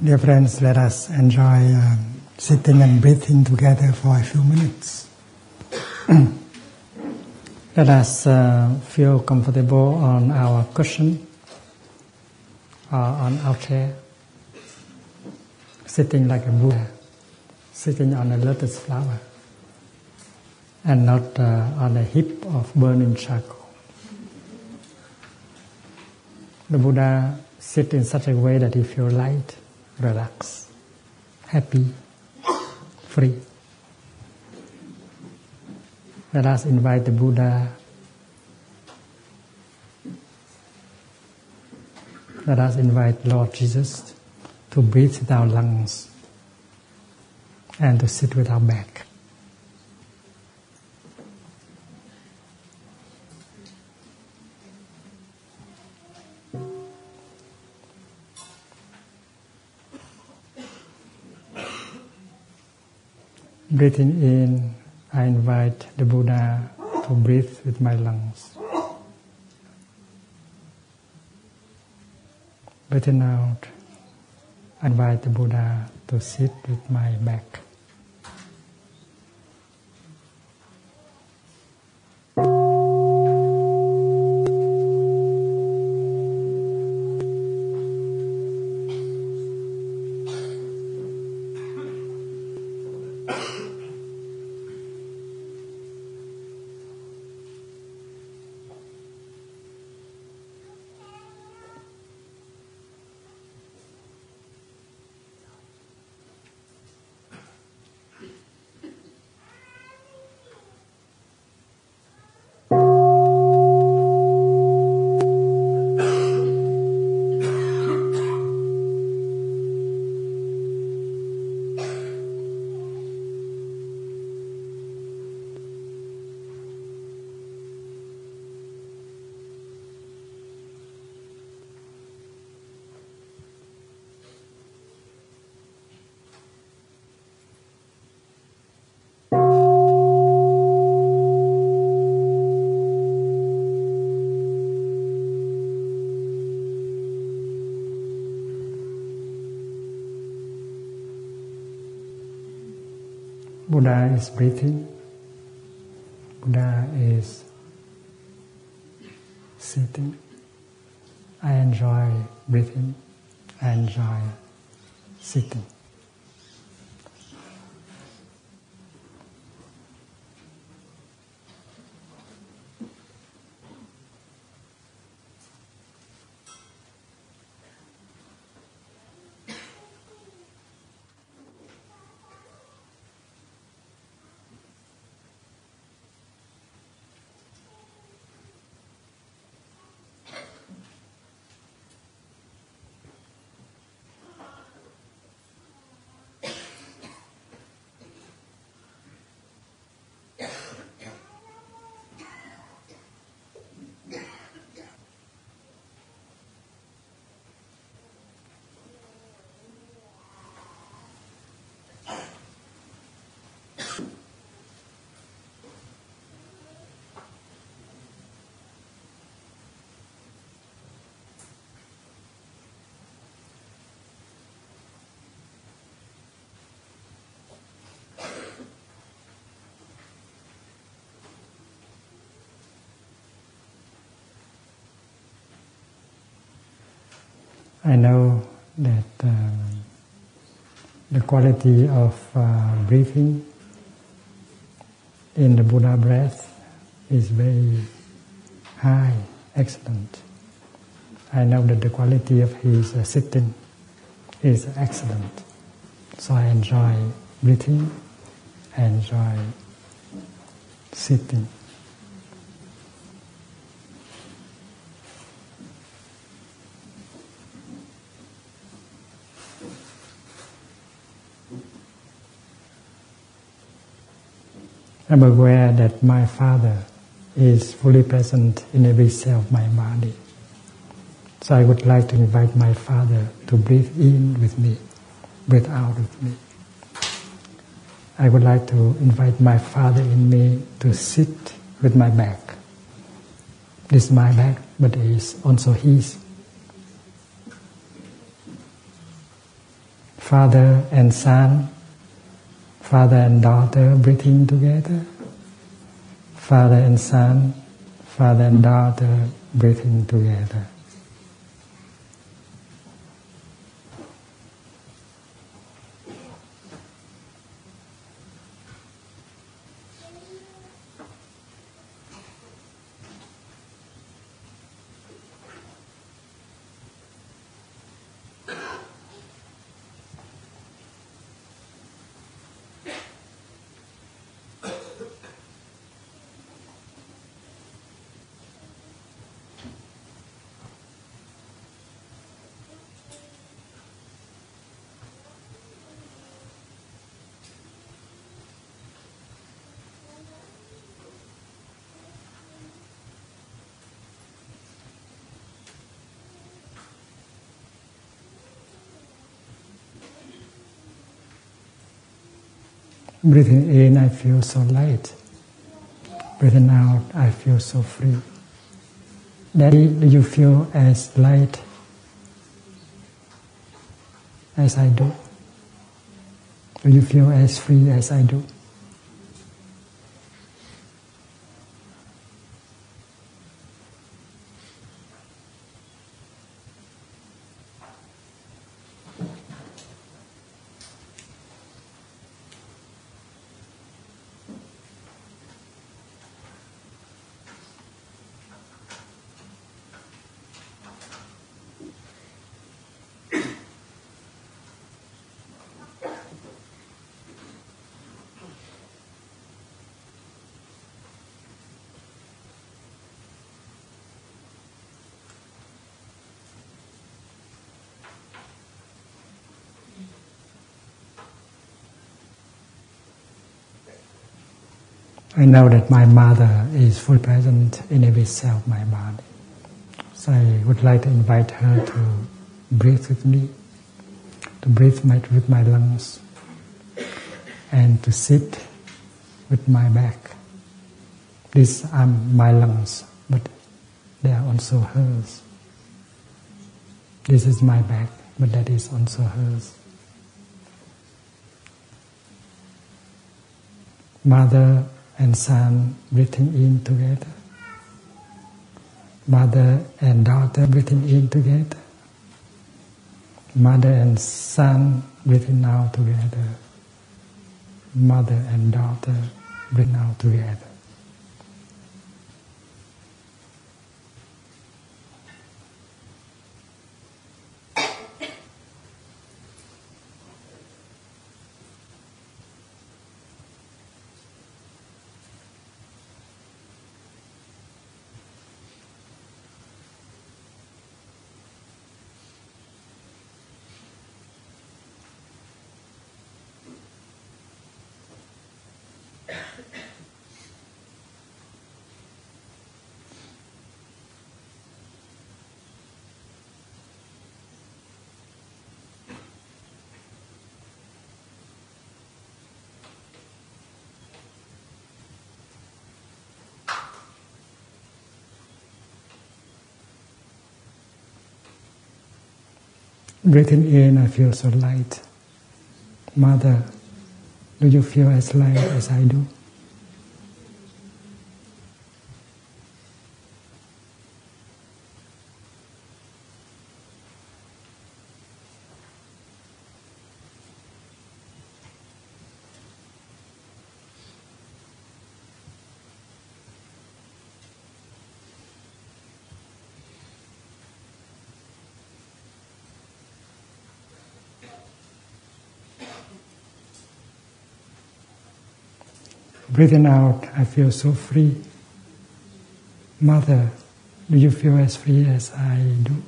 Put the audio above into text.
Dear friends, let us enjoy um, sitting and breathing together for a few minutes. let us uh, feel comfortable on our cushion or on our chair, sitting like a Buddha, sitting on a lotus flower, and not uh, on a heap of burning charcoal. The Buddha sit in such a way that he feels light, relaxed, happy, free. Let us invite the Buddha. Let us invite Lord Jesus to breathe with our lungs and to sit with our back. Breathing in, I invite the Buddha to breathe with my lungs. Breathing out, I invite the Buddha to sit with my back. Buddha is breathing. Buddha is sitting. I enjoy breathing. I enjoy sitting. I know that um, the quality of uh, breathing in the Buddha breath is very high, excellent. I know that the quality of his uh, sitting is excellent. So I enjoy breathing, I enjoy sitting. I'm aware that my Father is fully present in every cell of my body. So I would like to invite my Father to breathe in with me, breathe out with me. I would like to invite my Father in me to sit with my back. This is my back, but it is also His. father and son, father and daughter breathing together, father and son, father and daughter breathing together. Breathing in, I feel so light. Breathing out, I feel so free. Do you feel as light as I do? Do you feel as free as I do? I know that my mother is fully present in every cell of my body. So I would like to invite her to breathe with me, to breathe my, with my lungs, and to sit with my back. These are my lungs, but they are also hers. This is my back, but that is also hers. Mother and son breathing in together. Mother and daughter breathing in together. Mother and son breathing out together. Mother and daughter breathing out together. Breathing in, I feel so light. Mother, do you feel as light as I do? Breathing out, I feel so free. Mother, do you feel as free as I do?